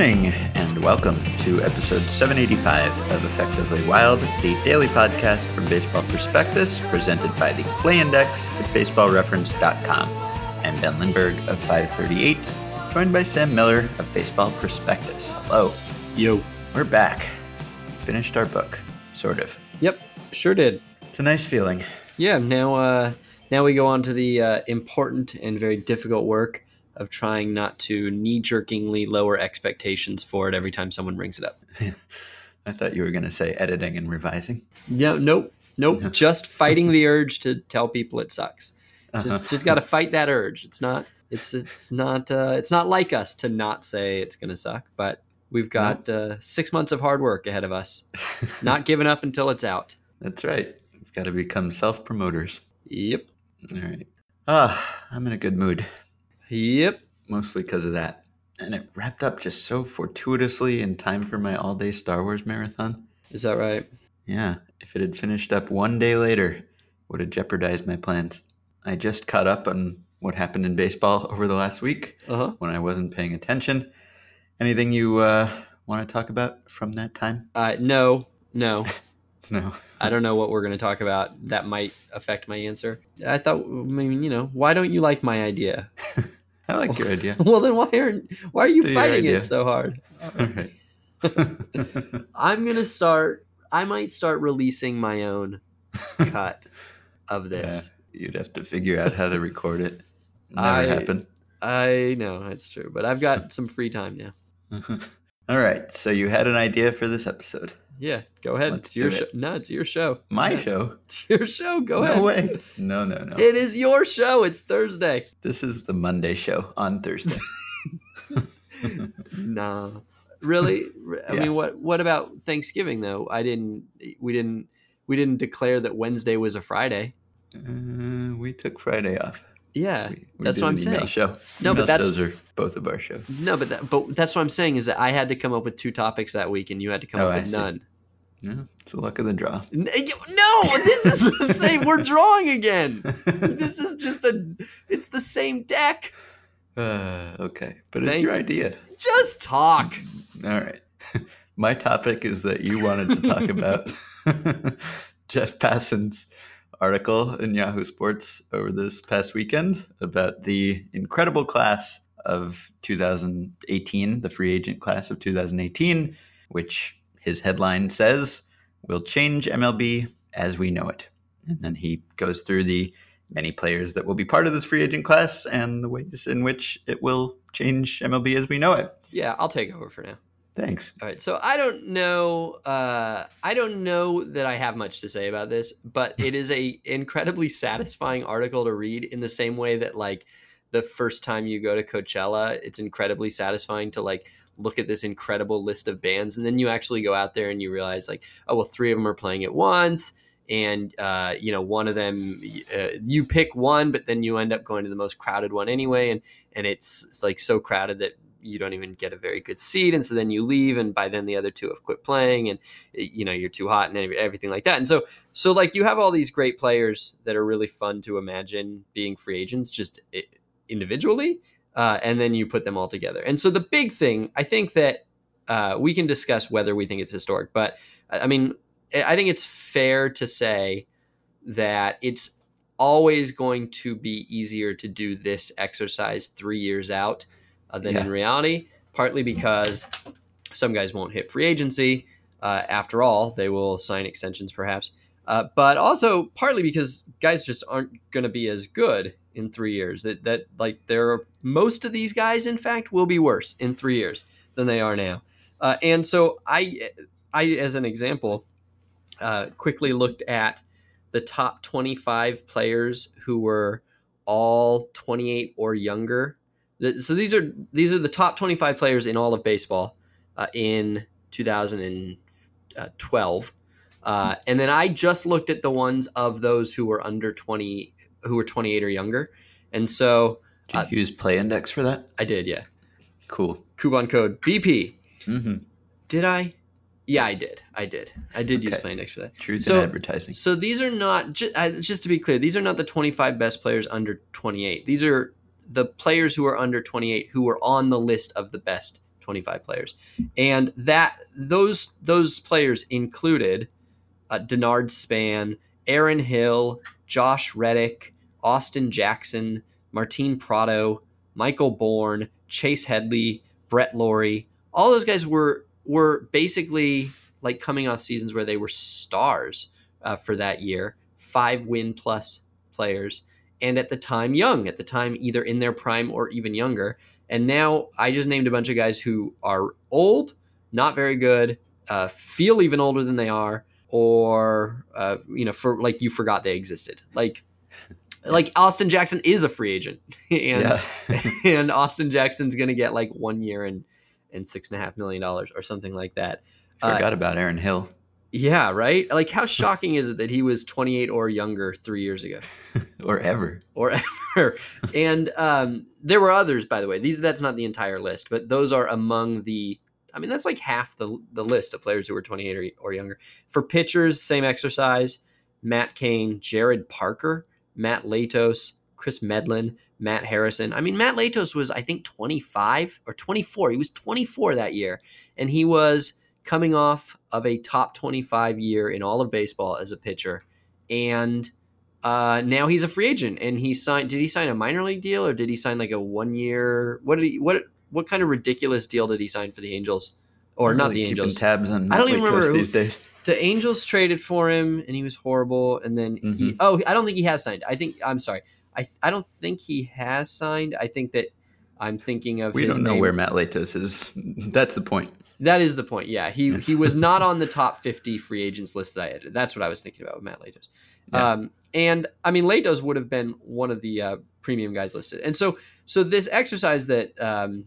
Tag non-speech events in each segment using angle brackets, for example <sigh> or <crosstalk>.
morning, and welcome to episode 785 of Effectively Wild, the daily podcast from Baseball Prospectus, presented by the Play Index at baseballreference.com. I'm Ben Lindbergh of 538, joined by Sam Miller of Baseball Prospectus. Hello. Yo. We're back. Finished our book, sort of. Yep, sure did. It's a nice feeling. Yeah, now uh, now we go on to the uh, important and very difficult work of trying not to knee jerkingly lower expectations for it every time someone brings it up. <laughs> I thought you were going to say editing and revising. No, nope, nope. just fighting the urge to tell people it sucks. Just Uh-huh. just got to fight that urge. It's not it's it's not uh, it's not like us to not say it's going to suck, but we've got uh, six months of hard work ahead of us. <laughs> Not giving up until it's out. That's right. We've got to become self promoters. Yep. All right. Ah, I'm in a good mood, Yep. mostly because of that. And it wrapped up just so fortuitously in time for my all day Star Wars marathon. Is that right? Yeah, if it had finished up one day later, would have jeopardized my plans. I just caught up on what happened in baseball <laughs> over the last week Uh huh. when I wasn't paying attention. Anything you uh, want to talk about from that time? Uh, no, no. <laughs> No. I don't know what we're going to talk about that might affect my answer. I thought, I mean, you know, why don't you like my idea? <laughs> I like your idea. <laughs> well, then why aren't why are you Do fighting it so hard? All right. <laughs> I'm to start. I might start releasing my own <laughs> cut of this. You'd have to figure out how to record it. Never I- happened. I know it's true, but I've got some free time now. All right. So you had an idea for this episode. Yeah, go ahead. Let's it's your show. it. No, it's your show. My Yeah, show. It's your show. Go no ahead. way. <laughs> No, no, no. It is your show. It's Thursday. this is the Monday show on Thursday. <laughs> <laughs> Nah, really? I Yeah. mean, what what about Thanksgiving though? I didn't. We didn't. We didn't declare that Wednesday was a Friday. uh, we took Friday off. Yeah, We, we that's what I'm saying. Show. No, but that's- shows are both of our shows. no, but that, but that's what I'm saying is that I had to come up with two topics that week, and you had to come Oh, up I with see. none. No, it's the luck of the draw. No, this is the same. We're drawing again. This is just a. It's the same deck. uh, okay, but it's Thank your you. idea. Just talk. All right. <laughs> My topic is that you wanted to talk <laughs> about <laughs> Jeff Passan's article in Yahoo Sports over this past weekend about the incredible class of 2018, the free agent class of 2018, which his headline says We'll change MLB as we know it. And then he goes through the many players that will be part of this free agent class and the ways in which it will change MLB as we know it. Yeah, I'll take over for now. Thanks. All right, so I don't know. Uh, I don't know that I have much to say about this, but it is a incredibly satisfying article to read. In the same way that, like, the first time you go to Coachella, it's incredibly satisfying to like look at this incredible list of bands, and then you actually go out there and you realize, like, oh well, three of them are playing at once, and uh, you know, one of them uh, you pick one, but then you end up going to the most crowded one anyway, and and it's, it's like so crowded that you don't even get a very good seat and so then you leave and by then the other two have quit playing and you know you're too hot and everything like that and so so like you have all these great players that are really fun to imagine being free agents just individually uh, and then you put them all together and so the big thing i think that uh, we can discuss whether we think it's historic but i mean i I think it's fair to say that it's always going to be easier to do this exercise three years out uh, than Yeah. in reality, partly because some guys won't hit free agency. Uh, after all, they will sign extensions perhaps. Uh, but also partly because guys just aren't going to be as good in three years. That that like there are most of these guys, in fact, will be worse in three years than they are now. Uh, and so I, I as an example, uh, quickly looked at the top 25 players who were all 28 or younger. So these are these are the top 25 players in all of baseball uh, in 2012. Uh, and then I just looked at the ones of those who were under 20, who were 28 or younger. And so Did Uh, you use Play Index for that? I did, yeah. Cool. Coupon code BP. hmm Did I? Yeah, I did. I did. I did use Play Index for that. Truth So- in advertising. So these are not just, just to be clear. These are not the 25 best players under 28. These are the players who are under 28 who were on the list of the best 25 players, and that those those players included uh, Denard Span, Aaron Hill, Josh Reddick, Austin Jackson, Martin Prado, Michael Bourn, Chase Headley, Brett Lawrie. All those guys were were basically like coming off seasons where they were stars uh, for that year, five win plus players, and at the time young, at the time either in their prime or even younger. And now I just named a bunch of guys who are old, not very good, uh, feel even older than they are, or uh, you know, for like you forgot they existed. Like like Austin Jackson is a free agent, <laughs> and <laughs> and Austin Jackson's going to get like one year and and six and a half million dollars or something like that. Forgot uh, about Aaron Hill. Yeah, right. <laughs> Like, how shocking is it that he was 28 or younger three years ago, or ever, or ever? and um, there were others, by the way. These that's not the entire list, but those are among the. I mean, that's like half the the list of players who were 28 or, or younger. For pitchers, same exercise: Matt Cain, Jarrod Parker, Matt Latos, Kris Medlen, Matt Harrison. I mean, Matt Latos was, I think, 25 or 24. He was 24 that year. And he was coming off of a top 25 year in all of baseball as a pitcher. And uh, now he's a free agent and he signed, did he sign a minor league deal or did he sign like a one year? What did he, what, what kind of ridiculous deal did he sign for the Angels? Or not really the Angels. Tabs on I don't even remember these days <laughs> the Angels traded for him and he was horrible. And then mm-hmm. he, oh, I don't think he has signed. I think, I'm sorry. I, I don't think he has signed. I think that I'm thinking of. We don't know name. where Matt Latos is. <laughs> That's the point. That is the point. Yeah, he he was not <laughs> on the top 50 free agents list that I edited. That's what I was thinking about with Matt Latos. Yeah. Um, and I mean, Latos would have been one of the uh, premium guys listed. And so so this exercise that um,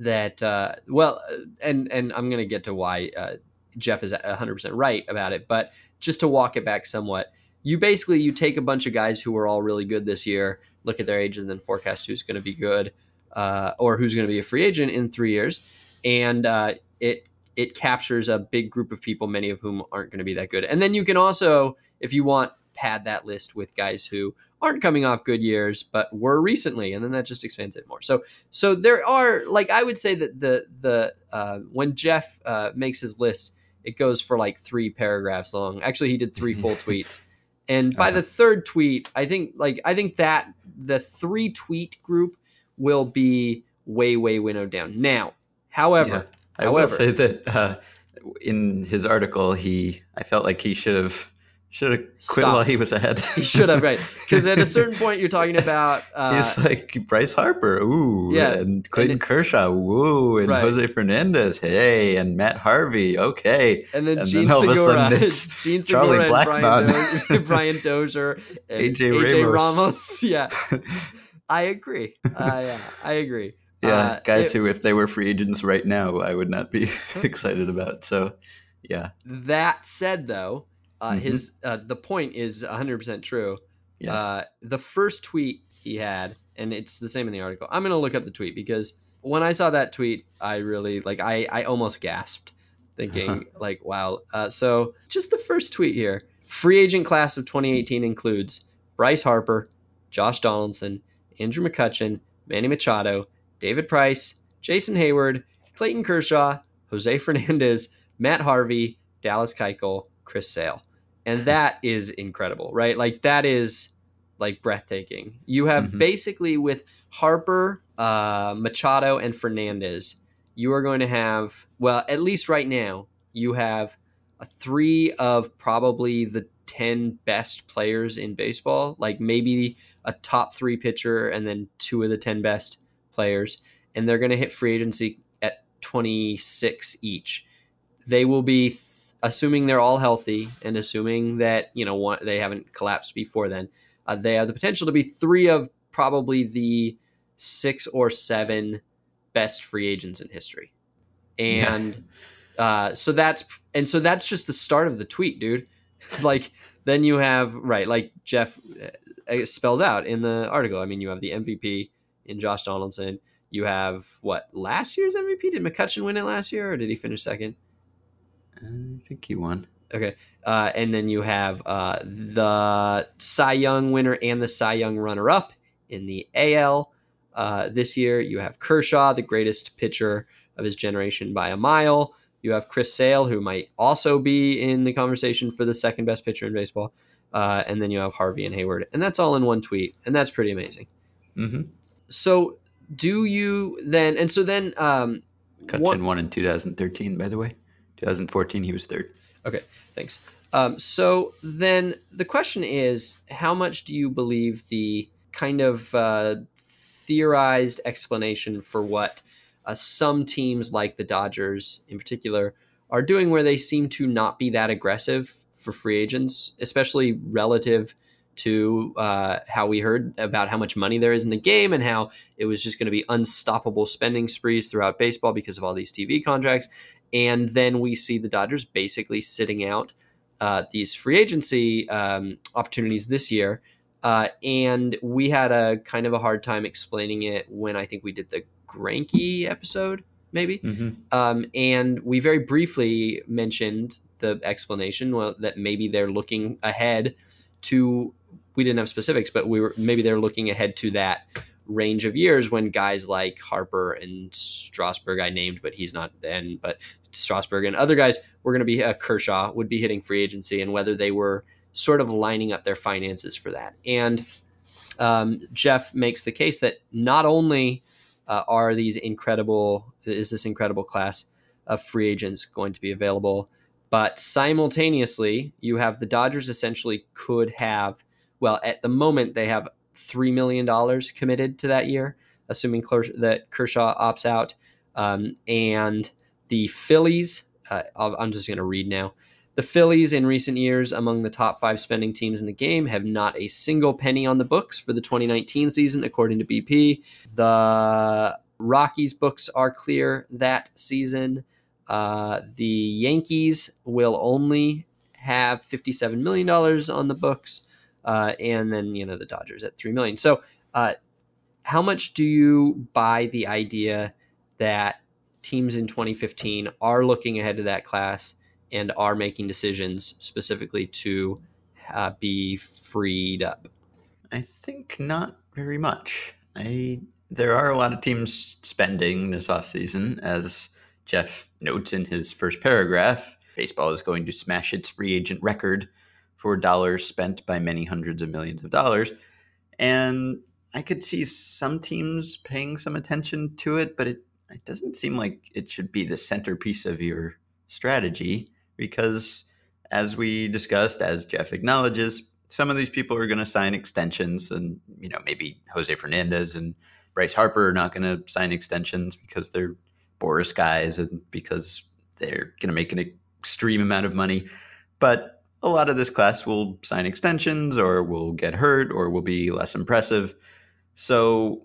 that uh, well, uh, and and I'm going to get to why uh, Jeff is 100% right about it, but just to walk it back somewhat, you basically you take a bunch of guys who are all really good this year, look at their age, and then forecast who's going to be good uh, or who's going to be a free agent in three years, and uh, it it captures a big group of people, many of whom aren't going to be that good. And then you can also, if you want, pad that list with guys who aren't coming off good years but were recently and then that just expands it more so so there are like i would say that the the uh, when jeff uh, makes his list it goes for like three paragraphs long. Actually, he did three full <laughs> tweets. And by uh-huh. the third tweet, I think like I think that the three tweet group will be way way winnowed down. Now, however, yeah. I however, will say that uh, in his article, he I felt like he should have should have quit Stopped. while he was ahead. he should have, right? <laughs> Because at a certain point, you're talking about. <laughs> Uh, He's like Bryce Harper, ooh, yeah, and Clayton and Kershaw, woo, and right. Jose Fernandez, hey, and Matt Harvey, okay, and then and Jean then Segura, Jean <laughs> Charlie Segura Blackmon, Brian, Do- Brian Dozier, AJ, AJ Ramos. Ramos. yeah, I agree. Uh, yeah, I agree. Yeah, uh, guys it, who, if they were free agents right now, I would not be excited about. So, yeah. That said, though uh, mm-hmm. His uh, the point is 100 percent true. Yes. Uh, the first tweet he had, and it's the same in the article. I'm gonna look up the tweet because when I saw that tweet, I really like I I almost gasped, thinking uh-huh. <laughs> like, wow. Uh, so just the first tweet here. Free agent class of 2018 includes Bryce Harper, Josh Donaldson, Andrew McCutchen, Manny Machado, David Price, Jason Heyward, Clayton Kershaw, Jose Fernandez, Matt Harvey, Dallas Keuchel, Chris Sale and that is incredible, right? Like that is like breathtaking. You have mm-hmm. basically with Harper, uh, Machado, and Fernandez, you are going to have well, at least right now, you have a three of probably the ten best players in baseball, like maybe a top three pitcher and then two of the ten best players, and they're going to hit free agency at twenty six each. They will be assuming they're all healthy and assuming that you know one, they haven't collapsed before then, uh, they have the potential to be three of probably the six or seven best free agents in history, and uh, so that's and so that's just the start of the tweet, dude. <laughs> like then you have right, like Jeff uh, spells out in the article. I mean, you have the MVP in Josh Donaldson. You have what last year's MVP? Did McCutchen win it last year, or did he finish second? I think he won. Okay. Uh, and then you have uh, the Cy Young winner and the Cy Young runner up in the AL. Uh, this year, you have Kershaw, the greatest pitcher of his generation by a mile. You have Chris Sale, who might also be in the conversation for the second best pitcher in baseball. Uh, and then you have Harvey and Heyward. And that's all in one tweet. And that's pretty amazing. Mm-hmm. So do you then, and so then. Um, Cutchin one, won in 2013, by the way. 2014, he was third. Okay, thanks. Um, so then the question is how much do you believe the kind of uh, theorized explanation for what uh, some teams like the Dodgers in particular are doing where they seem to not be that aggressive for free agents, especially relative to uh, how we heard about how much money there is in the game and how it was just going to be unstoppable spending sprees throughout baseball because of all these TV contracts. And then we see the Dodgers basically sitting out uh, these free agency um, opportunities this year. Uh, and we had a kind of a hard time explaining it when I think we did the Greinke episode, maybe. Mm-hmm. Um, and we very briefly mentioned the explanation well, that maybe they're looking ahead to. We didn't have specifics, but we were maybe they're looking ahead to that range of years when guys like Harper and Strasburg I named, but he's not then, but Strasburg and other guys were going to be uh, Kershaw would be hitting free agency and whether they were sort of lining up their finances for that. And um, Jeff makes the case that not only uh, are these incredible is this incredible class of free agents going to be available, but simultaneously you have the Dodgers essentially could have well at the moment they have three million dollars committed to that year, assuming that Kershaw opts out, um, and the Phillies. Uh, I'm just going to read now. The Phillies, in recent years, among the top five spending teams in the game, have not a single penny on the books for the 2019 season, according to BP. The Rockies' books are clear that season. Uh, the Yankees will only have $57 million on the books uh, and then you know the Dodgers at three million. So, uh, how much do you buy the idea that teams in 2015 are looking ahead to that class and are making decisions specifically to uh, be freed up? I think not very much. I there are a lot of teams spending this offseason, as Jeff notes in his first paragraph. Baseball is going to smash its free agent record for dollars spent by many hundreds of millions of dollars. And I could see some teams paying some attention to it, but it, it doesn't seem like it should be the centerpiece of your strategy because, as we discussed, as Jeff acknowledges, some of these people are going to sign extensions, and you know maybe Jose Fernandez and Bryce Harper are not going to sign extensions because they're Boras guys and because they're going to make an extreme amount of money. But a lot of this class will sign extensions or will get hurt or will be less impressive. So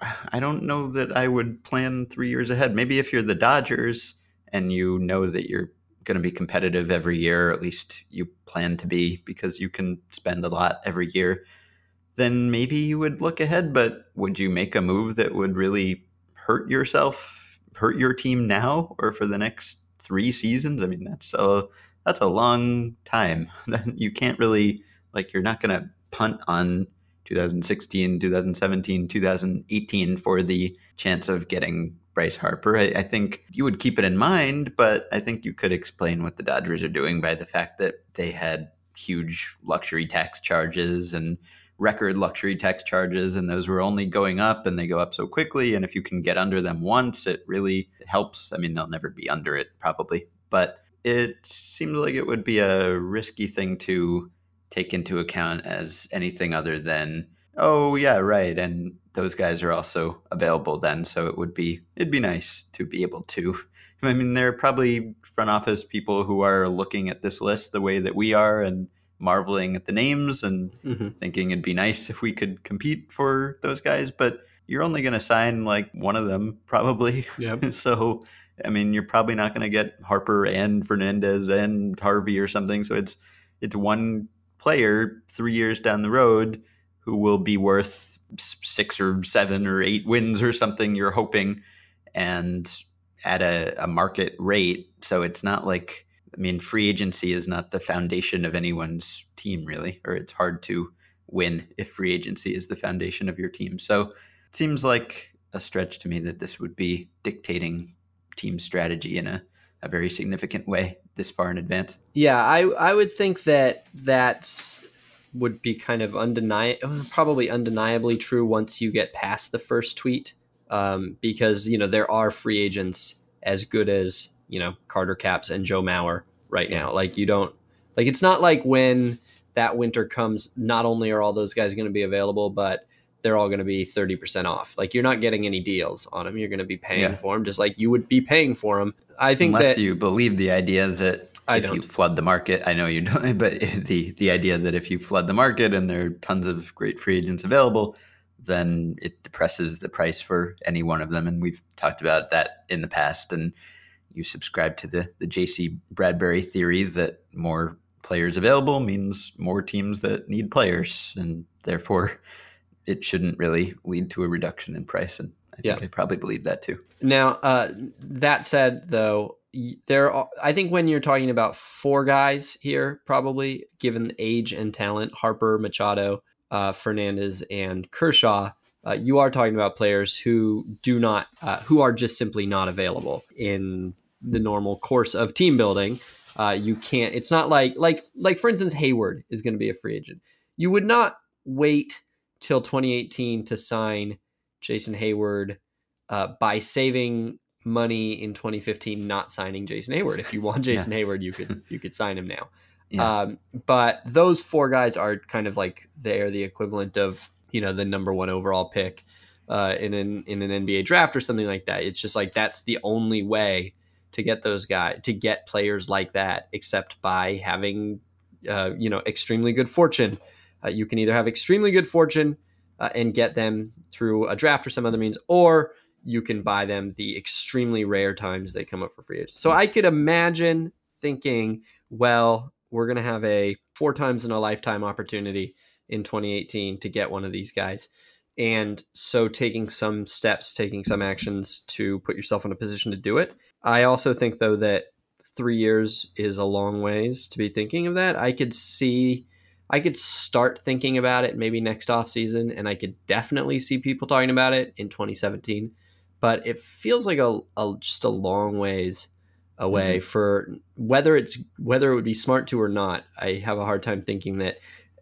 <sighs> I don't know that I would plan three years ahead. Maybe if you're the Dodgers and you know that you're going to be competitive every year, or at least you plan to be because you can spend a lot every year, then maybe you would look ahead. But would you make a move that would really hurt yourself, hurt your team now or for the next three seasons? I mean, that's a that's a long time. <laughs> you can't really like you're not going to punt on 2016, 2017, 2018 for the chance of getting Bryce Harper. I, I, think you would keep it in mind, but I think you could explain what the Dodgers are doing by the fact that they had huge luxury tax charges and record luxury tax charges, and those were only going up and they go up so quickly. And if you can get under them once, it really helps. I mean, they'll never be under it probably, but it seems like it would be a risky thing to take into account as anything other than oh yeah right and those guys are also available then so it would be it'd be nice to be able to <laughs> i mean there are probably front office people who are looking at this list the way that we are and marveling at the names and mm-hmm. thinking it'd be nice if we could compete for those guys but you're only going to sign like one of them probably yep. <laughs> so I mean, you're probably not going to get Harper and Fernandez and Harvey or something. So it's it's one player three years down the road who will be worth six or seven or eight wins or something. You're hoping, and at a, a market rate. So it's not like I mean, free agency is not the foundation of anyone's team, really, or it's hard to win if free agency is the foundation of your team. So it seems like a stretch to me that this would be dictating team strategy in a, a very significant way this far in advance. Yeah, I I would think that that's would be kind of undeniable, probably undeniably true once you get past the first tweet, um, because you know there are free agents as good as you know Carter Capps and Joe Mauer right now. Like you don't like it's not like when that winter comes, not only are all those guys going to be available, but they're all going to be 30% off. Like you're not getting any deals on them. You're going to be paying yeah. for them just like you would be paying for them. I think unless that, you believe the idea that I if don't. you flood the market, I know you don't, <laughs> but the the idea that if you flood the market and there are tons of great free agents available, then it depresses the price for any one of them. And we've talked about that in the past. And you subscribe to the the JC Bradbury theory that more players available means more teams that need players, and therefore it shouldn't really lead to a reduction in price. And I think yeah. I probably believe that too. Now, uh, that said, though, there are, I think when you're talking about four guys here, probably given age and talent, Harper, Machado, uh, Fernandez, and Kershaw, uh, you are talking about players who do not, uh, who are just simply not available in the normal course of team building. Uh, you can't. It's not like like like for instance, Heyward is going to be a free agent. You would not wait till 2018 to sign Jason Heyward uh, by saving money in 2015 not signing Jason Heyward. If you want <laughs> Jason yeah. Heyward, you could you could sign him now. <laughs> Yeah. Um, but those four guys are kind of like they are the equivalent of you know the number one overall pick uh, in an in an NBA draft or something like that. It's just like that's the only way to get those guys to get players like that, except by having uh, you know extremely good fortune. Uh, you can either have extremely good fortune uh, and get them through a draft or some other means, or you can buy them the extremely rare times they come up for free. So I could imagine thinking, well, we're going to have a four times in a lifetime opportunity in 2018 to get one of these guys. And so taking some steps, taking some actions to put yourself in a position to do it. I also think, though, that three years is a long ways to be thinking of that. I could see, I could start thinking about it maybe next off season, and I could definitely see people talking about it in 2017 but it feels like a, a just a long ways away mm-hmm. for whether it's whether it would be smart to or not. I have a hard time thinking that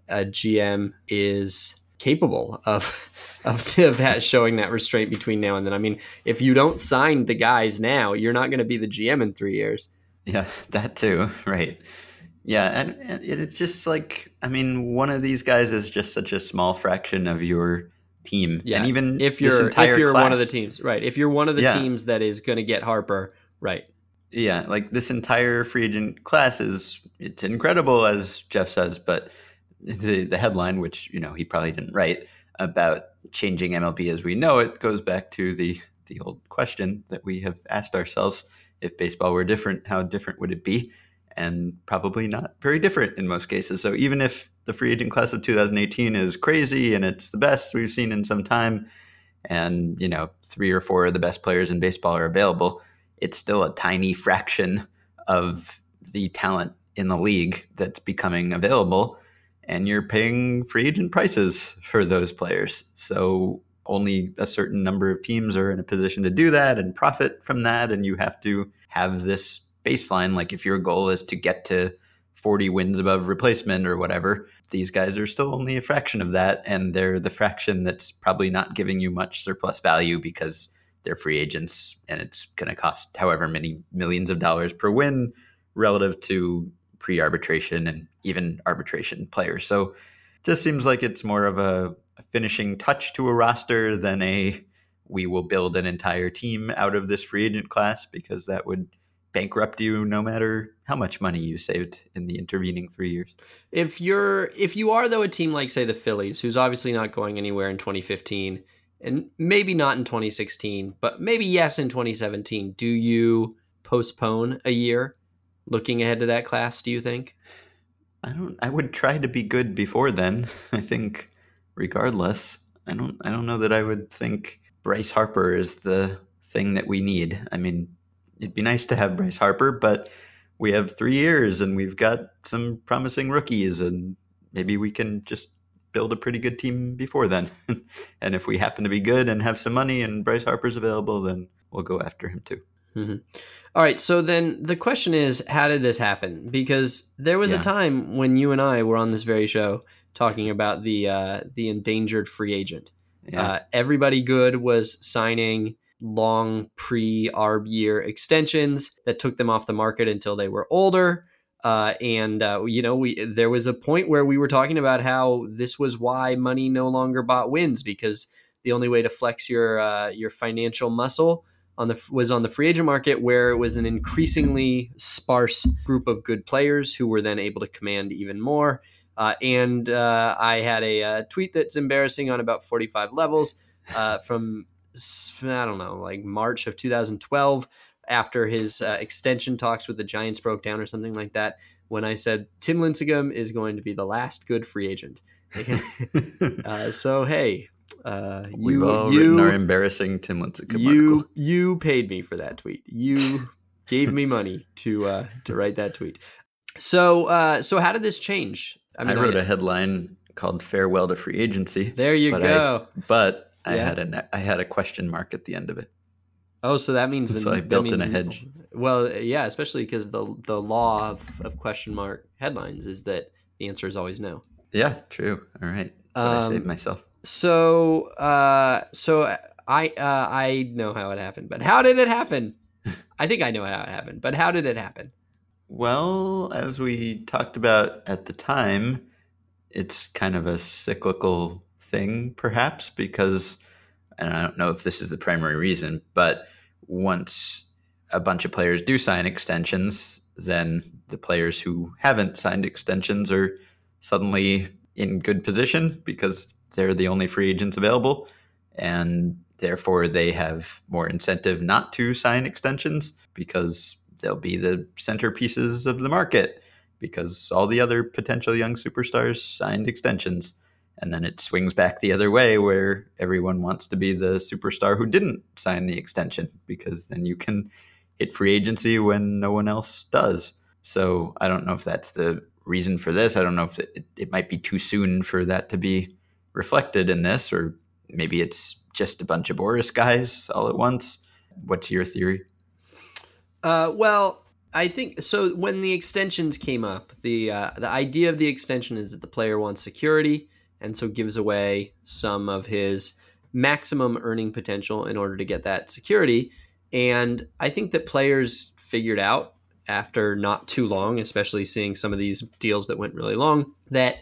a GM is capable of <laughs> of, of that showing that restraint between now and then. I mean, if you don't sign the guys now, you're not going to be the GM in three years. Yeah, that too. <laughs> Right. Yeah, and, and it's just like I mean, one of these guys is just such a small fraction of your team. Yeah. And even if you're if you're class, one of the teams, right? If you're one of the yeah. teams that is going to get Harper, right? Yeah, like this entire free agent class is it's incredible as Jeff says, but the the headline, which you know he probably didn't write about changing MLB as we know it, goes back to the the old question that we have asked ourselves: if baseball were different, how different would it be? And probably not very different in most cases. So even if the free agent class of 2018 is crazy and it's the best we've seen in some time and you know three or four of the best players in baseball are available it's still a tiny fraction of the talent in the league that's becoming available and you're paying free agent prices for those players so only a certain number of teams are in a position to do that and profit from that and you have to have this baseline like if your goal is to get to 40 wins above replacement or whatever. These guys are still only a fraction of that, and they're the fraction that's probably not giving you much surplus value because they're free agents and it's going to cost however many millions of dollars per win relative to pre arbitration and even arbitration players. So just seems like it's more of a, a finishing touch to a roster than a we will build an entire team out of this free agent class because that would bankrupt you no matter how much money you saved in the intervening three years. If you're if you are though a team like say the Phillies, who's obviously not going anywhere in 2015, and maybe not in 2016, but maybe yes in 2017, do you postpone a year looking ahead to that class, do you think? I don't I would try to be good before then. <laughs> I think regardless. I don't I don't know that I would think Bryce Harper is the thing that we need. I mean, it'd be nice to have Bryce Harper, but we have three years and we've got some promising rookies, and maybe we can just build a pretty good team before then. <laughs> and if we happen to be good and have some money and Bryce Harper's available, then we'll go after him too. Mm-hmm. All right. So then the question is, how did this happen? Because there was Yeah. a time when you and I were on this very show talking about the uh, the endangered free agent. Yeah. Uh, everybody good was signing long pre arb year extensions that took them off the market until they were older. Uh, and uh, you know, we there was a point where we were talking about how this was why money no longer bought wins because the only way to flex your uh, your financial muscle on the was on the free agent market where it was an increasingly sparse group of good players who were then able to command even more. Uh, and uh, I had a, uh tweet that's embarrassing on about 45 levels from I don't know like March of 2012 after his uh, extension talks with the Giants broke down or something like that. When I said Tim Lincecum is going to be the last good free agent. <laughs> uh, so hey, uh, We've you all you written our embarrassing Tim Lincecum you article. you paid me for that tweet. You gave me money to uh, to write that tweet. So uh, so how did this change? I, wrote a headline called "Farewell to Free Agency," there you but I- go. but I Yeah. had a I had a question mark at the end of it. oh, so that means <laughs> So I built in a hedge. Well, yeah, especially because the the law of, of question mark headlines is that the answer is always no. Yeah, true. All right, so I Um, saved myself. So uh, so I uh, I know how it happened, but how did it happen? I think I know how it happened, but how did it happen? Well, as we talked about at the time, it's kind of a cyclical thing, perhaps, because, and I don't know if this is the primary reason, but once a bunch of players do sign extensions, then the players who haven't signed extensions are suddenly in good position because they're the only free agents available. And therefore, they have more incentive not to sign extensions because they'll be the centerpieces of the market because all the other potential young superstars signed extensions. And then it swings back the other way where everyone wants to be the superstar who didn't sign the extension because then you can hit free agency when no one else does. So I don't know if that's the reason for this. I don't know if it, it might be too soon for that to be reflected in this, or maybe it's just a bunch of Boras guys all at once. What's your theory? Uh, well, I think so. When the extensions came up, the uh, the idea of the extension is that the player wants security, and so gives away some of his maximum earning potential in order to get that security. And I think that players figured out after not too long, especially seeing some of these deals that went really long, that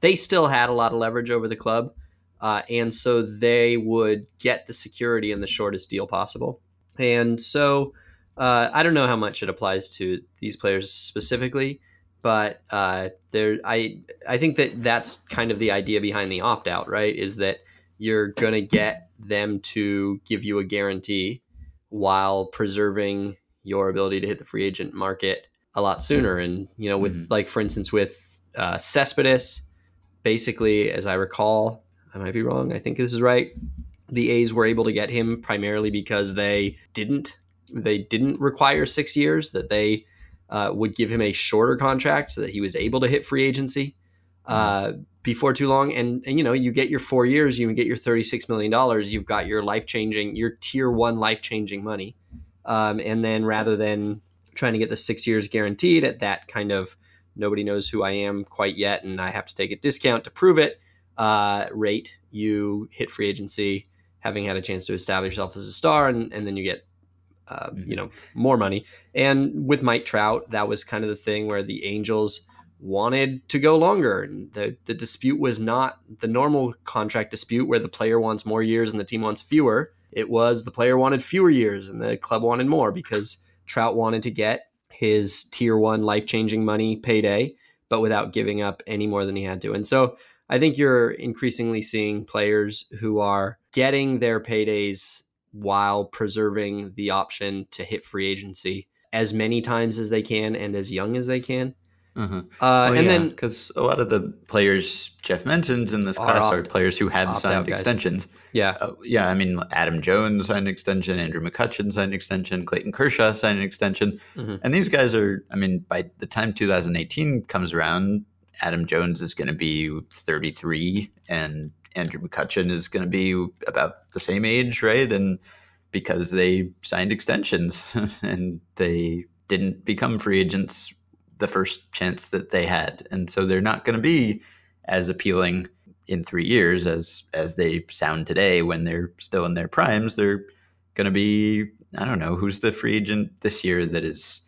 they still had a lot of leverage over the club. Uh, and so they would get the security in the shortest deal possible. And so uh, I don't know how much it applies to these players specifically, but uh, there, I I think that that's kind of the idea behind the opt out, right? Is that you're gonna get them to give you a guarantee while preserving your ability to hit the free agent market a lot sooner. And you know, with Mhm. like for instance with uh, Cespedes, basically, as I recall, I might be wrong. I think this is right. The A's were able to get him primarily because they didn't they didn't require six years. That they uh, would give him a shorter contract so that he was able to hit free agency uh, before too long. And, and you know, you get your four years, you get your thirty six million dollars. You've got your life changing, your tier one life changing money. Um, and then rather than trying to get the six years guaranteed at that kind of nobody knows who I am quite yet, and I have to take a discount to prove it uh, rate, you hit free agency having had a chance to establish yourself as a star, and, and then you get uh, Mhm. you know more money. And with Mike Trout, that was kind of the thing where the Angels wanted to go longer, and the the dispute was not the normal contract dispute where the player wants more years and the team wants fewer. It was the player wanted fewer years and the club wanted more because Trout wanted to get his tier one life changing money payday, but without giving up any more than he had to. And so I think you're increasingly seeing players who are getting their paydays while preserving the option to hit free agency as many times as they can and as young as they can. Uh-huh. Uh, Oh, and then because a lot of the players Jeff mentions in this Are class are players who have signed extensions. yeah, Uh, yeah, I mean Adam Jones signed an extension, Andrew McCutchen signed an extension, Clayton Kershaw signed an extension, Mhm. and these guys are. I mean, by the time 2018 comes around, Adam Jones is going to be 33, and Andrew McCutchen is going to be about the same age, right? And because they signed extensions <laughs> and they didn't become free agents the first chance that they had. And so they're not going to be as appealing in three years as as they sound today when they're still in their primes. They're going to be I don't know who's the free agent this year that is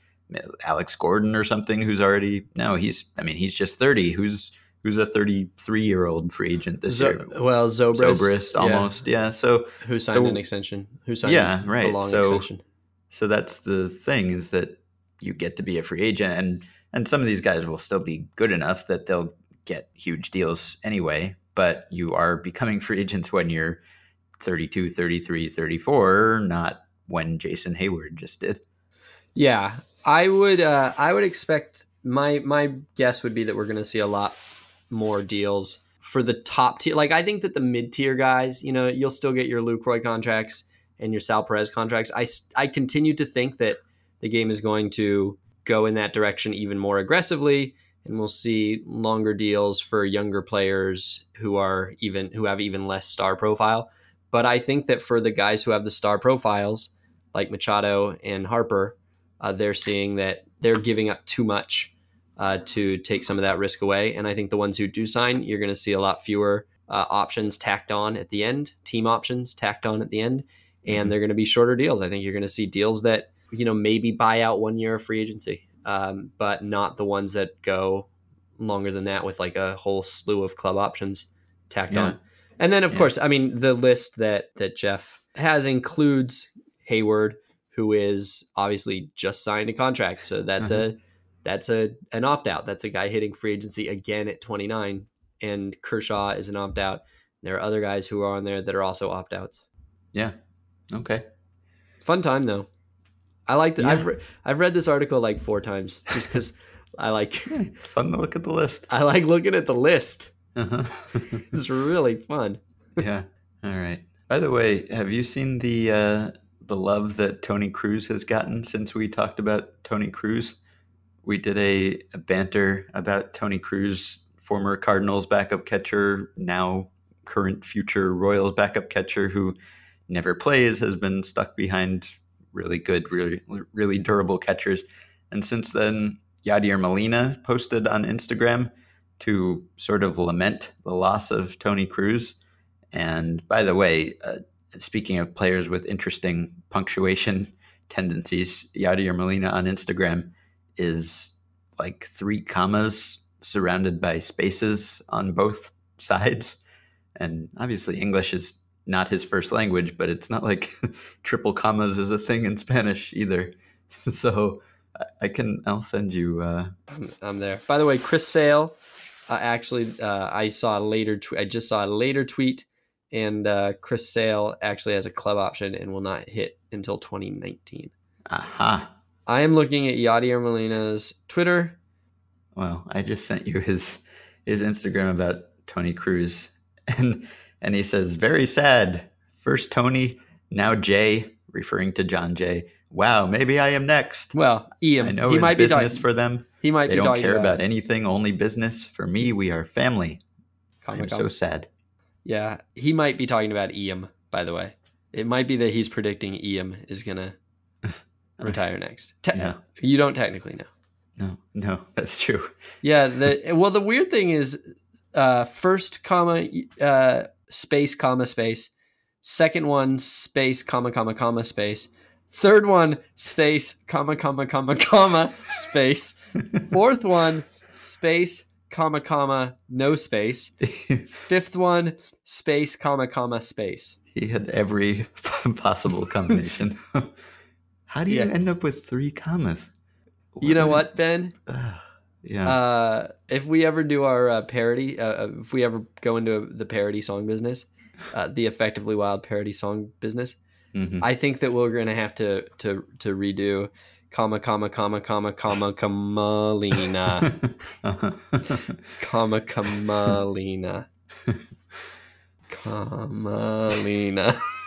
Alex Gordon or something who's already no he's I mean he's just thirty who's who's a 33 year old free agent this Zo- year. Well, Zobrist, Zobrist almost, yeah. So who signed so- an extension? Who signed Yeah, a right. long So- extension? so that's the thing is that you get to be a free agent and and some of these guys will still be good enough that they'll get huge deals anyway, but you are becoming free agents when you're 32, 33, 34, not when Jason Heyward just did. Yeah, I would. Uh, I would expect my my guess would be that we're going to see a lot more deals for the top tier. Like I think that the mid tier guys, you know, you'll still get your Lucroy contracts and your Sal Perez contracts. I I continue to think that the game is going to go in that direction even more aggressively, and we'll see longer deals for younger players who are even who have even less star profile. But I think that for the guys who have the star profiles, like Machado and Harper, uh, they're seeing that they're giving up too much uh, to take some of that risk away. And I think the ones who do sign, you're going to see a lot fewer uh, options tacked on at the end, team options tacked on at the end, and Mhm. they're going to be shorter deals. I think you're going to see deals that you know maybe buy out one year of free agency, um, but not the ones that go longer than that with like a whole slew of club options tacked Yeah. on. And then of Yeah. course, I mean the list that that Jeff has includes Heyward, who is obviously just signed a contract. So that's a that's a an opt out. That's a guy hitting free agency again at 29. And Kershaw is an opt out. There are other guys who are on there that are also opt outs. Yeah. Okay. Fun time though. I like. Yeah. I've re- I've read this article like four times just because I like <laughs> It's fun to look at the list. I like looking at the list. Uh-huh. <laughs> It's really fun. yeah. All right. By the way, have you seen the uh, the love that Tony Cruz has gotten since we talked about Tony Cruz? We did a, a banter about Tony Cruz, former Cardinals backup catcher, now current future Royals backup catcher who never plays, has been stuck behind really good, really really durable catchers. And since then, Yadier Molina posted on Instagram to sort of lament the loss of Tony Cruz. And by the way, uh, speaking of players with interesting punctuation tendencies, Yadier Molina on Instagram is like three commas surrounded by spaces on both <laughs> sides. And obviously, English is not his first language, but it's not like <laughs> triple commas is a thing in Spanish either. <laughs> So I- can, I'll send you. Uh, I'm, I'm there. By the way, Chris Sale, uh, actually, uh, I saw a later. Tw- I just saw a later tweet, and uh, Chris Sale actually has a club option and will not hit until 2019. aha. I am looking at Yadier Molina's Twitter. Well, I just sent you his his Instagram about Tony Cruz, <laughs> and and he says very sad. First Tony, now Jay, referring to Jon Jay. Wow, maybe I am next. Well, Ian, I know he might be business talking. for them. he might They be don't care about anything, only business. For me, we are family. I'm so sad. Yeah, he might be talking about Iam. By the way, it might be that he's predicting Iam is gonna retire next. Te- No, You don't technically know. no, no, <laughs> that's true. Yeah. The well, the weird thing is, uh, first comma uh, space comma space, second one space comma comma comma space, third one space comma comma comma comma <laughs> space, fourth one space comma comma no space, fifth one space comma comma space. he had every <laughs> possible combination. How do you Yeah. end up with three commas? You know what, Ben? Yeah. Uh, if we ever do our uh, parody, uh, if we ever go into the parody song business, uh, the effectively wild parody song business, Mhm. I think that we're gonna have to to to redo comma comma comma comma comma kamalina <laughs> comma kamalina kamalina. <laughs>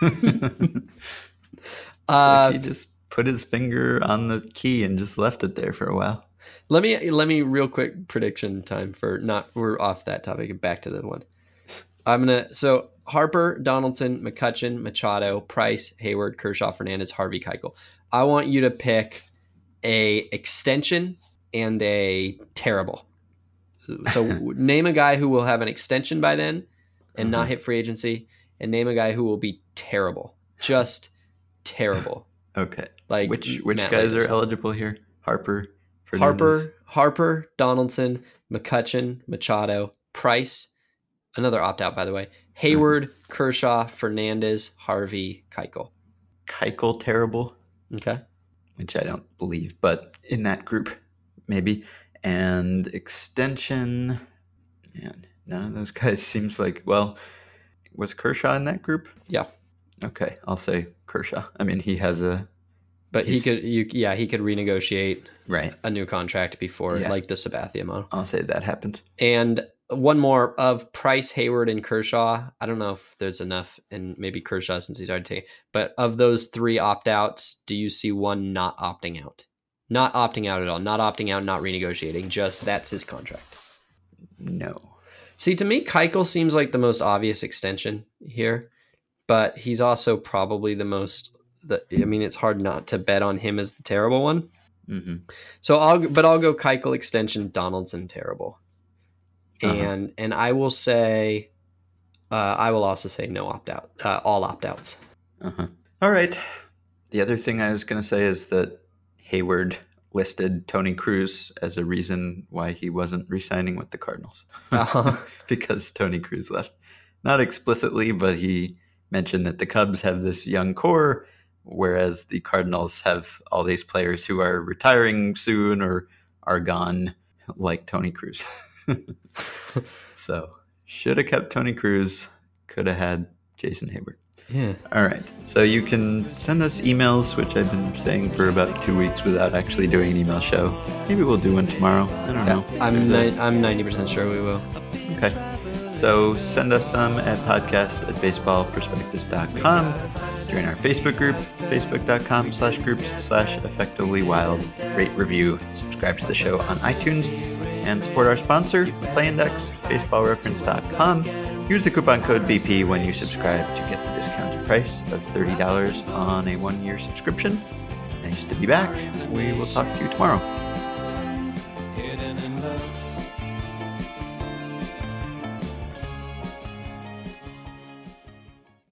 like he Uh, just put his finger on the key and just left it there for a while. let me let me real quick prediction time for not we're off that topic back to the one. I'm gonna so Harper, Donaldson, McCutchen, Machado, Price, Heyward, Kershaw, Fernandez, Harvey, Keuchel. I want you to pick a extension and a terrible. So <laughs> name a guy who will have an extension by then and not Mhm. hit free agency, and name a guy who will be terrible, just terrible. <laughs> Okay. Like which which Matt guys are eligible here? Harper, Fernandez. Harper, Harper, Donaldson, McCutchen, Machado, Price, another opt out by the way. Heyward, mm-hmm. Kershaw, Fernandez, Harvey, Keuchel. Keuchel terrible, Okay. which I don't believe, but in that group maybe. And extension, man, none of those <laughs> guys seems like well. Was Kershaw in that group? Yeah. Okay, I'll say Kershaw. I mean, he has a But he could, you, yeah, he could renegotiate right. a new contract before, Yeah. like the Sabathia model. I'll say that happened. And one more of Price, Heyward, and Kershaw. I don't know if there's enough, and maybe Kershaw since he's already taken. But of those three opt outs, do you see one not opting out? Not opting out at all. Not opting out. Not renegotiating. Just that's his contract. No. See, to me, Keuchel seems like the most obvious extension here, but he's also probably the most. The, I mean, it's hard not to bet on him as the terrible one. hmm So I'll, but I'll go Keuchel extension, Donaldson terrible, Uh-huh. and and I will say, uh, I will also say no opt out, uh, all opt outs. Uh-huh. All right. The other thing I was going to say is that Heyward listed Tony Cruz as a reason why he wasn't re-signing with the Cardinals Uh-huh. <laughs> because Tony Cruz left. Not explicitly, but he mentioned that the Cubs have this young core, whereas the Cardinals have all these players who are retiring soon or are gone, like Tony Cruz. <laughs> so should have kept Tony Cruz. Could have had Jason Heyward. yeah, All right. So you can send us emails, which I've been saying for about two weeks without actually doing an email show. Maybe we'll do one tomorrow. I don't know. I'm ni- I'm ninety percent sure we will. Okay. So send us some at podcast at baseballprospectus.com. Join our Facebook group, facebook.com slash groups slash effectively wild. Rate, review, subscribe to the show on iTunes, and support our sponsor, PlayIndex, baseballreference.com. Use the coupon code BP when you subscribe to get the discounted price of $30 on a one year subscription. Nice to be back. We will talk to you tomorrow.